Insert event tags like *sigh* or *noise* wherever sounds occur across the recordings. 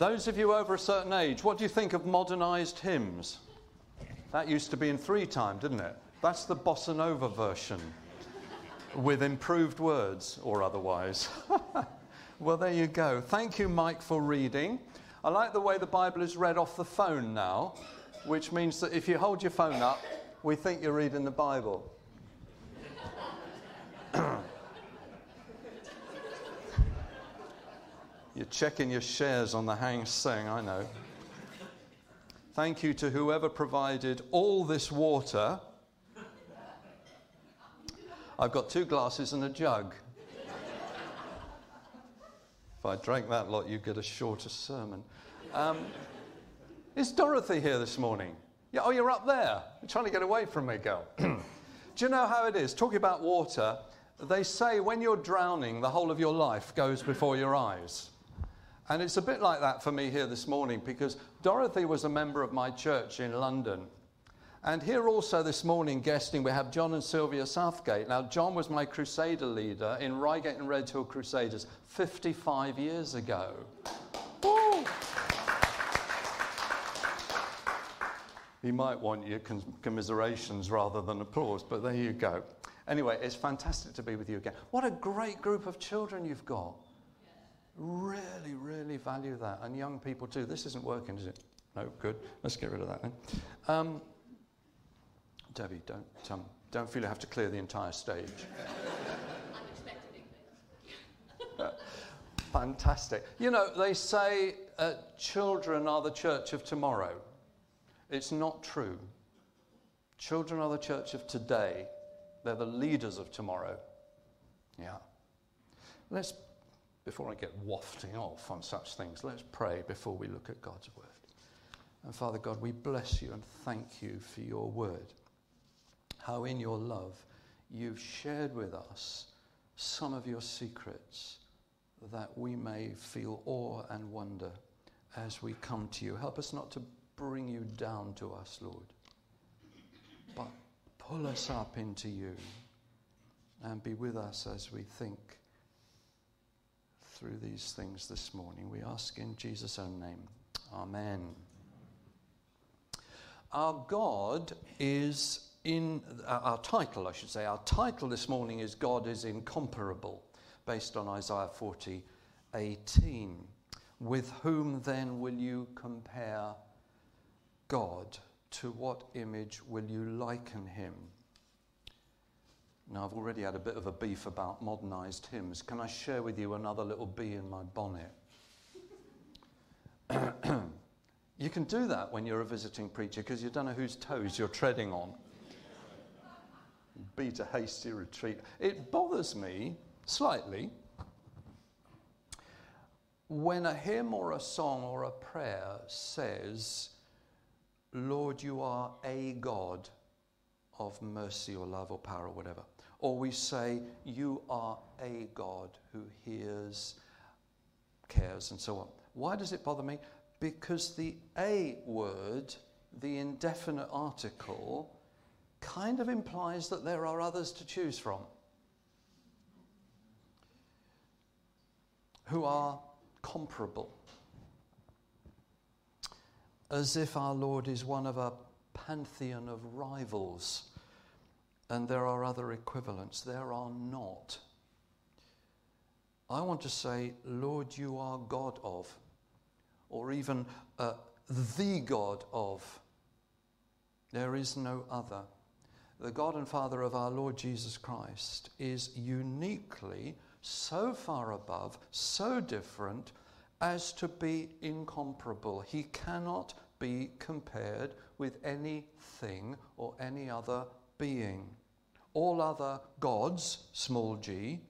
Those of you over a certain age, what do you think of modernized hymns? That used to be in three time, didn't it? That's the bossa nova version with improved words or otherwise. *laughs* well, there you go. Thank you, Mike, for reading. I like the way the Bible is read off the phone now, which means that if you hold your phone up, we think you're reading the Bible. You're checking your shares on the Hang Seng, I know. Thank you to whoever provided all this water. I've got two glasses and a jug. if I drank that lot, you'd get a shorter sermon. Um, is Dorothy here this morning? Yeah, oh, you're up there. You're trying to get away from me, girl. *clears throat* Do you know how it is? Talking about water, they say when you're drowning, the whole of your life goes before your eyes. And it's a bit like that for me here this morning because Dorothy was a member of my church in London. And here also this morning, guesting, we have John and Sylvia Southgate. Now, John was my crusader leader in Reigate and Redhill Crusaders 55 years ago. He might want your commiserations rather than applause, but there you go. Anyway, it's fantastic to be with you again. What a great group of children you've got. Really, really value that. And young people too. This isn't working, is it? No, good. Let's get rid of that then. Um, Debbie, don't, um, don't feel you have to clear the entire stage. *laughs* fantastic. You know, they say uh, children are the church of tomorrow. It's not true. Children are the church of today. They're the leaders of tomorrow. Yeah. Let's before I get wafting off on such things, let's pray before we look at God's word. And Father God, we bless you and thank you for your word. How in your love you've shared with us some of your secrets that we may feel awe and wonder as we come to you. Help us not to bring you down to us, Lord, but pull us up into you and be with us as we think through these things this morning. We ask in Jesus' own name. Amen. Our God is in, uh, our title, I should say, our title this morning is God is incomparable, based on Isaiah 40 18. With whom then will you compare God? To what image will you liken him? Now, I've already had a bit of a beef about modernized hymns. Can I share with you another little bee in my bonnet? *clears throat* you can do that when you're a visiting preacher because you don't know whose toes you're treading on. Beat a hasty retreat. It bothers me slightly when a hymn or a song or a prayer says, Lord, you are a God of mercy or love or power or whatever. Or we say, You are a God who hears, cares, and so on. Why does it bother me? Because the a word, the indefinite article, kind of implies that there are others to choose from who are comparable. As if our Lord is one of a pantheon of rivals and there are other equivalents. There are not. I want to say, Lord, you are God of, or even uh, the God of. There is no other. The God and Father of our Lord Jesus Christ is uniquely so far above, so different, as to be incomparable. He cannot be compared with anything or any other being. All other gods, small g,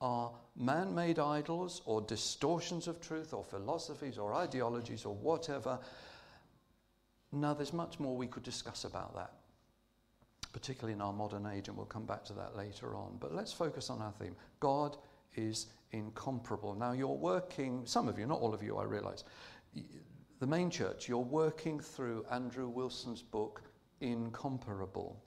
are man made idols or distortions of truth or philosophies or ideologies or whatever. Now, there's much more we could discuss about that, particularly in our modern age, and we'll come back to that later on. But let's focus on our theme God is incomparable. Now, you're working, some of you, not all of you, I realize, the main church, you're working through Andrew Wilson's book, Incomparable.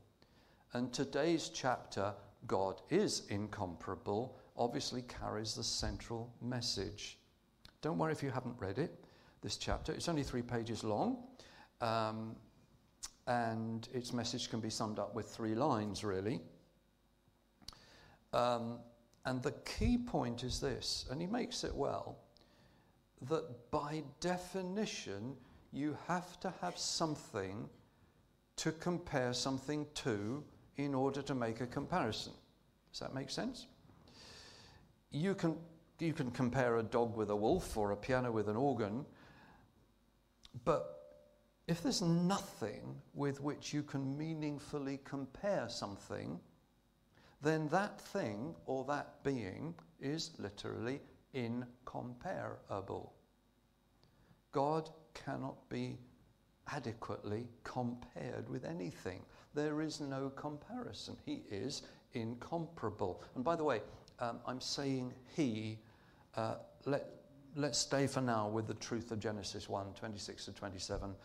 And today's chapter, God is incomparable, obviously carries the central message. Don't worry if you haven't read it. this chapter. It's only three pages long, um, and its message can be summed up with three lines, really. Um, and the key point is this, and he makes it well that by definition, you have to have something to compare something to in order to make a comparison. Does that make sense? You can, you can compare a dog with a wolf or a piano with an organ, but if there's nothing with which you can meaningfully compare something, then that thing or that being is literally incomparable. God cannot be adequately compared with anything. There is no comparison. He is incomparable. And by the way, um, I'm saying he. Uh, let, let's stay for now with the truth of Genesis 1 26 to 27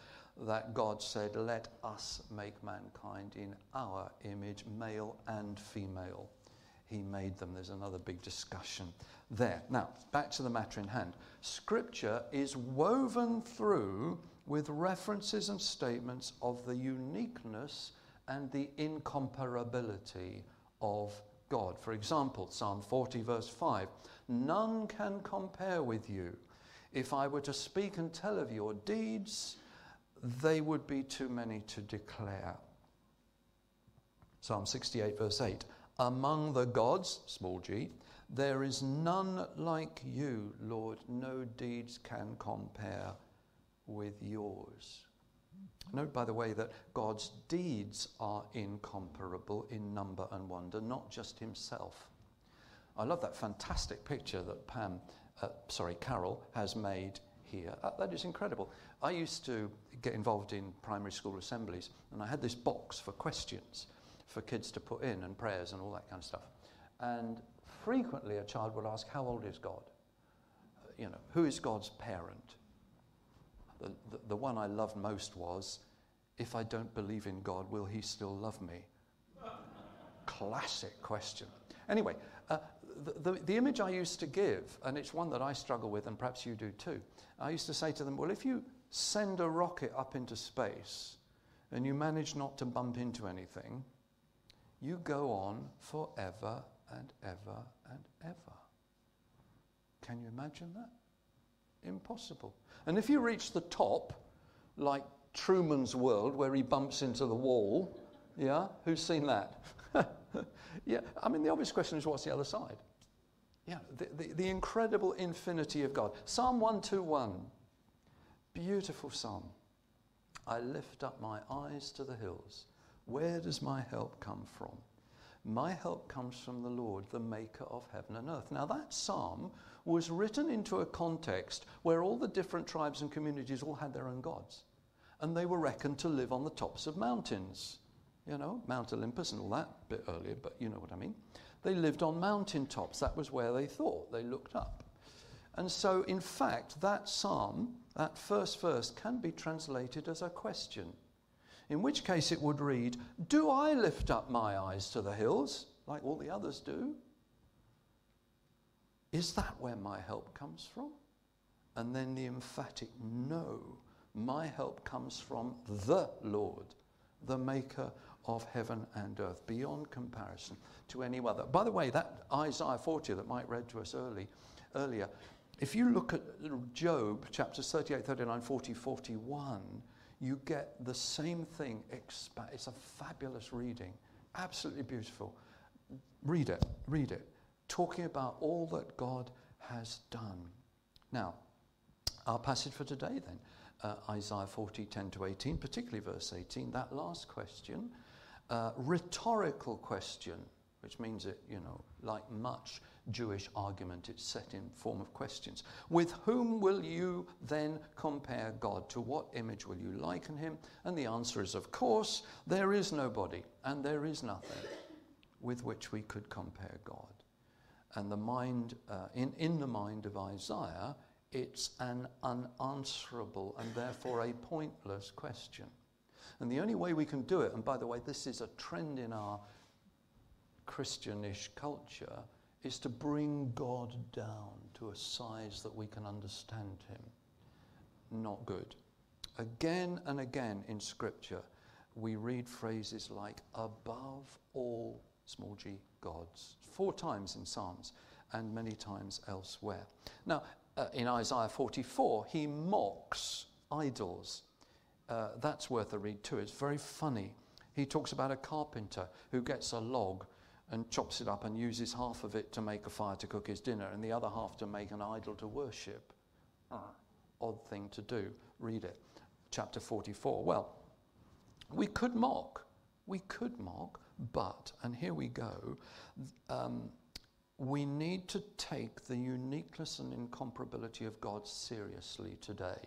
that God said, Let us make mankind in our image, male and female. He made them. There's another big discussion there. Now, back to the matter in hand. Scripture is woven through with references and statements of the uniqueness and the incomparability of God. For example, Psalm 40, verse 5 None can compare with you. If I were to speak and tell of your deeds, they would be too many to declare. Psalm 68, verse 8 Among the gods, small g, there is none like you, Lord. No deeds can compare with yours. Note, by the way, that God's deeds are incomparable in number and wonder, not just himself. I love that fantastic picture that Pam, uh, sorry, Carol has made here. Uh, that is incredible. I used to get involved in primary school assemblies, and I had this box for questions for kids to put in and prayers and all that kind of stuff. And frequently a child would ask, How old is God? Uh, you know, who is God's parent? The, the, one I loved most was, If I don't believe in God, will he still love me? *laughs* Classic question. Anyway, uh, the, the, the image I used to give, and it's one that I struggle with, and perhaps you do too, I used to say to them, Well, if you send a rocket up into space and you manage not to bump into anything, you go on forever and ever and ever. Can you imagine that? Impossible. And if you reach the top, like Truman's World, where he bumps into the wall, yeah, who's seen that? *laughs* yeah, I mean, the obvious question is what's the other side? Yeah, the, the, the incredible infinity of God. Psalm 121, beautiful psalm. I lift up my eyes to the hills. Where does my help come from? My help comes from the Lord, the maker of heaven and earth. Now, that psalm was written into a context where all the different tribes and communities all had their own gods. And they were reckoned to live on the tops of mountains. You know, Mount Olympus and all that, a bit earlier, but you know what I mean. They lived on mountain tops. That was where they thought. They looked up. And so, in fact, that psalm, that first verse, can be translated as a question in which case it would read, Do I lift up my eyes to the hills like all the others do? Is that where my help comes from? And then the emphatic no, my help comes from the Lord, the maker of heaven and earth, beyond comparison to any other. By the way, that Isaiah 40 that Mike read to us early, earlier, if you look at Job, chapters 38, 39, 40, 41, you get the same thing. It's a fabulous reading, absolutely beautiful. Read it, read it. Talking about all that God has done. Now, our passage for today then, uh, Isaiah 40, 10 to 18, particularly verse 18, that last question, uh, rhetorical question, which means it, you know, like much Jewish argument. It's set in form of questions. With whom will you then compare God? To what image will you liken him? And the answer is, of course, there is nobody and there is nothing with which we could compare God. And the mind, uh, in, in the mind of Isaiah, it's an unanswerable and therefore a pointless question. And the only way we can do it, and by the way, this is a trend in our Christianish culture, is to bring God down to a size that we can understand Him. not good. Again and again in Scripture, we read phrases like above all small g gods, four times in Psalms and many times elsewhere. Now, uh, in Isaiah 44, he mocks idols. Uh, that's worth a read too. It's very funny. He talks about a carpenter who gets a log and chops it up and uses half of it to make a fire to cook his dinner and the other half to make an idol to worship. Uh, odd thing to do. Read it. Chapter 44. Well, we could mock. We could mock, but, and here we go, um, we need to take the uniqueness and incomparability of God seriously today.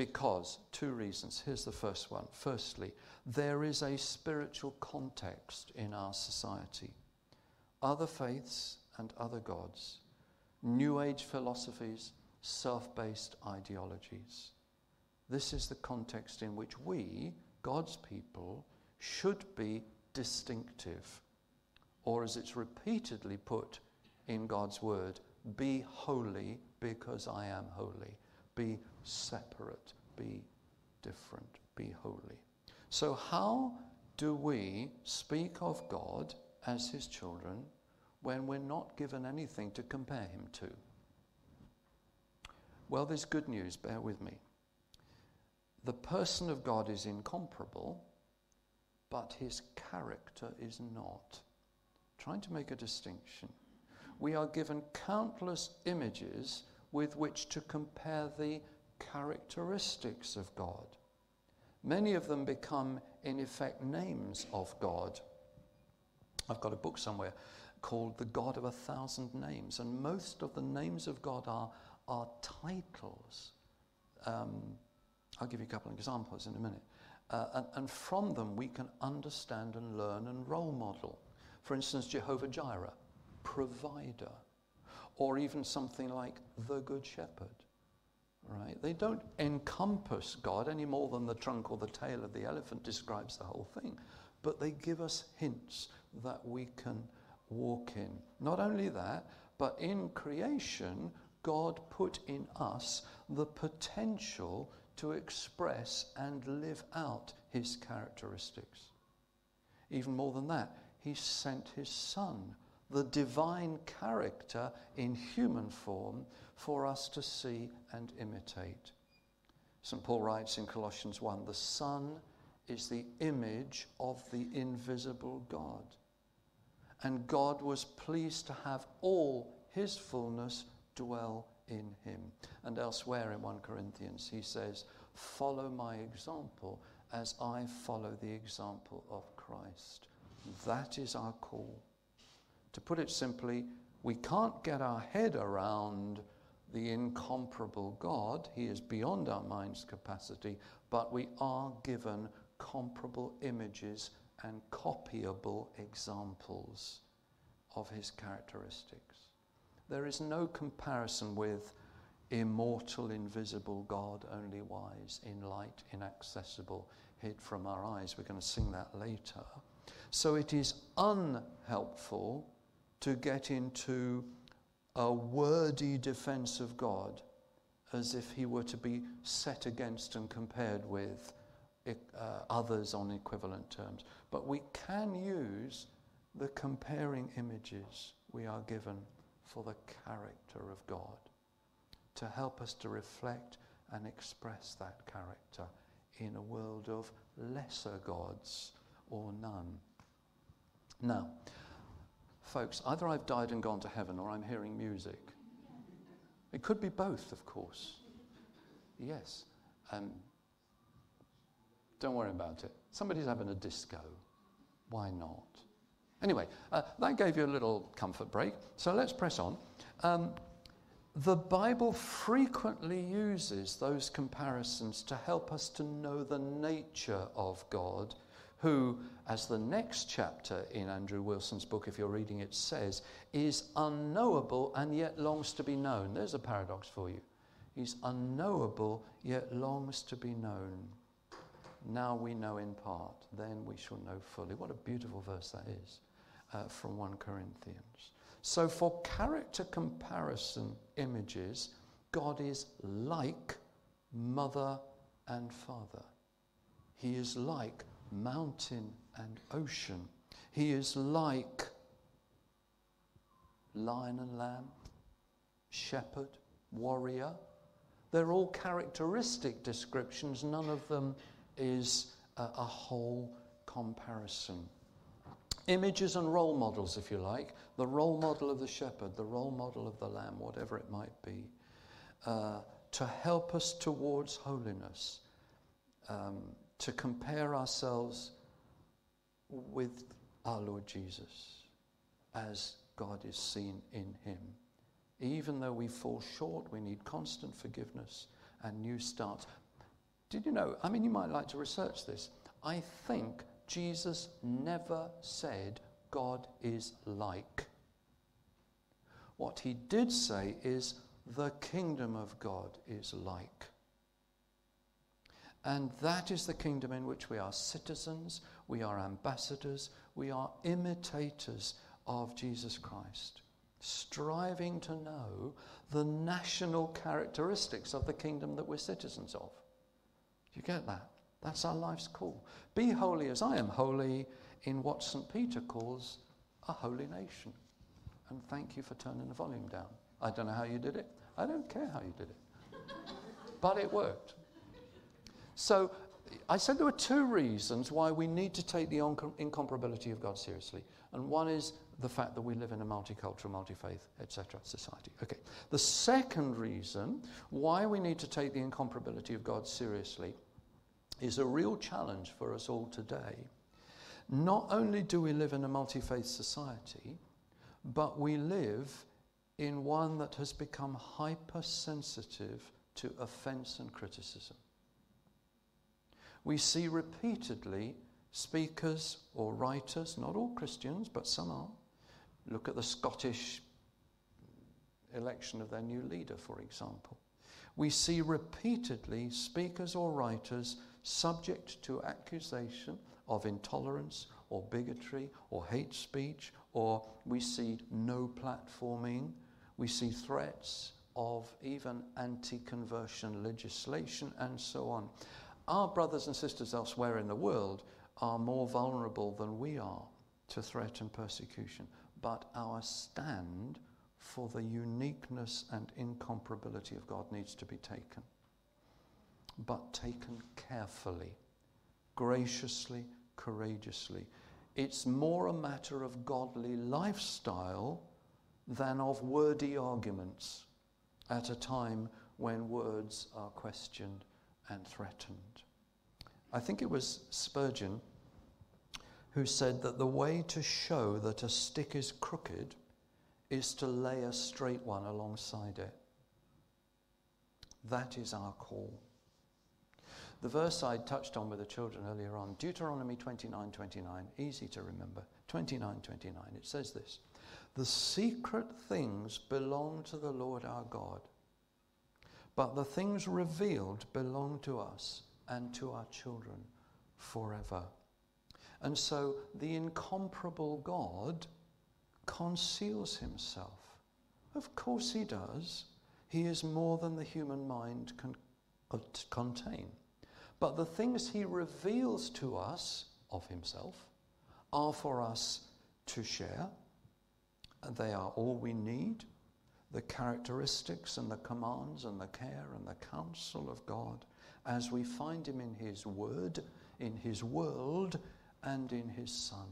Because, two reasons. Here's the first one. Firstly, there is a spiritual context in our society. Other faiths and other gods, New Age philosophies, self based ideologies. This is the context in which we, God's people, should be distinctive. Or, as it's repeatedly put in God's word, be holy because I am holy. Be separate, be different, be holy. So, how do we speak of God as his children when we're not given anything to compare him to? Well, there's good news, bear with me. The person of God is incomparable, but his character is not. Trying to make a distinction. We are given countless images with which to compare the characteristics of God. Many of them become, in effect, names of God. I've got a book somewhere called The God of a Thousand Names, and most of the names of God are, are titles. Um, I'll give you a couple of examples in a minute. Uh, and, and from them, we can understand and learn and role model. For instance, Jehovah Jireh, provider, or even something like the Good Shepherd right? They don't encompass God any more than the trunk or the tail of the elephant describes the whole thing, but they give us hints that we can walk in. Not only that, but in creation, God put in us the potential to express and live out his characteristics. Even more than that, he sent his son, the divine character in human form, for us to see and imitate. St. Paul writes in Colossians 1 the Son is the image of the invisible God. And God was pleased to have all his fullness dwell in him. And elsewhere in 1 Corinthians, he says, Follow my example as I follow the example of Christ. That is our call. To put it simply, we can't get our head around the incomparable God. He is beyond our mind's capacity, but we are given comparable images and copyable examples of his characteristics. There is no comparison with immortal, invisible God, only wise, in light, inaccessible, hid from our eyes. We're going to sing that later. So it is unhelpful to get into a wordy defense of God as if he were to be set against and compared with uh, others on equivalent terms. But we can use the comparing images we are given for the character of God to help us to reflect and express that character in a world of lesser gods or none. Now, Folks, either I've died and gone to heaven or I'm hearing music. It could be both, of course. Yes. Um, don't worry about it. Somebody's having a disco. Why not? Anyway, uh, that gave you a little comfort break. So let's press on. Um, the Bible frequently uses those comparisons to help us to know the nature of God who, as the next chapter in Andrew Wilson's book, if you're reading it, says, is unknowable and yet longs to be known. There's a paradox for you. He's unknowable yet longs to be known. Now we know in part, then we shall know fully. What a beautiful verse that is uh, from 1 Corinthians. So, for character comparison images, God is like mother and father. He is like mountain and ocean. He is like lion and lamb, shepherd, warrior. They're all characteristic descriptions, none of them is a, a whole comparison. Images and role models, if you like. The role model of the shepherd, the role model of the lamb, whatever it might be, uh, to help us towards holiness, um, to compare ourselves with our Lord Jesus as God is seen in him. Even though we fall short, we need constant forgiveness and new starts. Did you know? I mean, you might like to research this. I think Jesus never said God is like. What he did say is the kingdom of God is like. And that is the kingdom in which we are citizens, we are ambassadors, we are imitators of Jesus Christ, striving to know the national characteristics of the kingdom that we're citizens of. You get that? That's our life's call. Be holy as I am holy in what St. Peter calls a holy nation. And thank you for turning the volume down. I don't know how you did it. I don't care how you did it. but it worked. So I said there were two reasons why we need to take the incomparability of God seriously. And one is the fact that we live in a multicultural, multi-faith, etc. society. Okay. The second reason why we need to take the incomparability of God seriously is a real challenge for us all today. Not only do we live in a multi-faith society, but we live in one that has become hypersensitive to offense and criticism. We see repeatedly speakers or writers, not all Christians, but some are. Look at the Scottish election of their new leader, for example. We see repeatedly speakers or writers subject to accusation of intolerance or bigotry or hate speech, or we see no platforming, we see threats of even anti conversion legislation, and so on. Our brothers and sisters elsewhere in the world are more vulnerable than we are to threat and persecution, but our stand for the uniqueness and incomparability of God needs to be taken but taken carefully, graciously, courageously. It's more a matter of godly lifestyle than of wordy arguments at a time when words are questioned and threatened. I think it was Spurgeon who said that the way to show that a stick is crooked is to lay a straight one alongside it. That is our call. The verse I touched on with the children earlier on, Deuteronomy 29 29, easy to remember. 29 29, it says this The secret things belong to the Lord our God, but the things revealed belong to us and to our children forever. And so the incomparable God conceals himself. Of course he does. He is more than the human mind can contain. But the things he reveals to us of himself are for us to share. And they are all we need the characteristics and the commands and the care and the counsel of God as we find him in his word, in his world, and in his Son.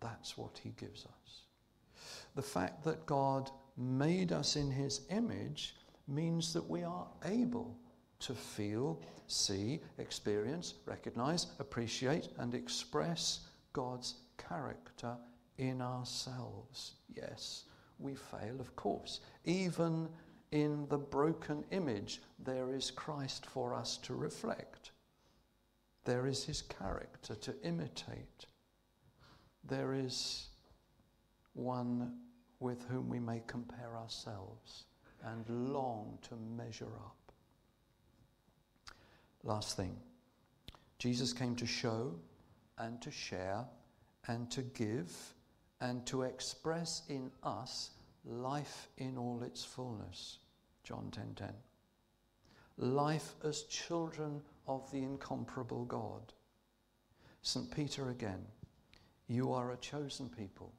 That's what he gives us. The fact that God made us in his image means that we are able to feel, see, experience, recognize, appreciate, and express God's character in ourselves. Yes, we fail, of course. Even in the broken image, there is Christ for us to reflect. There is his character to imitate. There is one with whom we may compare ourselves and long to measure up. Last thing Jesus came to show and to share and to give and to express in us life in all its fullness. John 10:10. 10, 10. Life as children of the incomparable God. St. Peter again, you are a chosen people,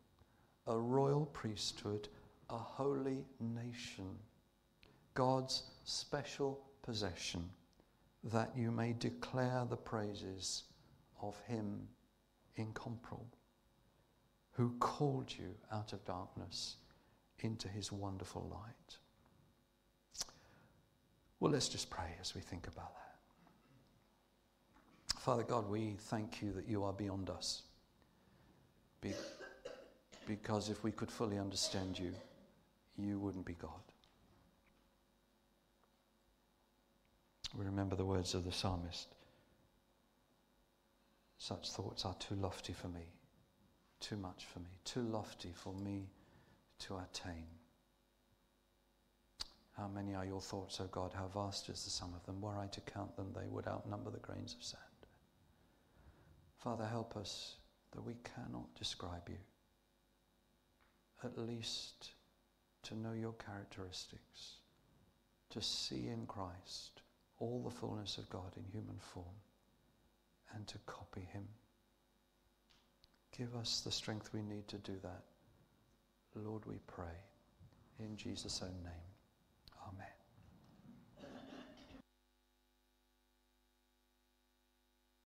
a royal priesthood, a holy nation, God's special possession, that you may declare the praises of Him incomparable, who called you out of darkness into His wonderful light. Well, let's just pray as we think about that. Father God, we thank you that you are beyond us. Be- because if we could fully understand you, you wouldn't be God. We remember the words of the psalmist such thoughts are too lofty for me, too much for me, too lofty for me to attain. How many are your thoughts, O God? How vast is the sum of them? Were I to count them, they would outnumber the grains of sand. Father, help us that we cannot describe you, at least to know your characteristics, to see in Christ all the fullness of God in human form and to copy him. Give us the strength we need to do that. Lord, we pray. In Jesus' own name.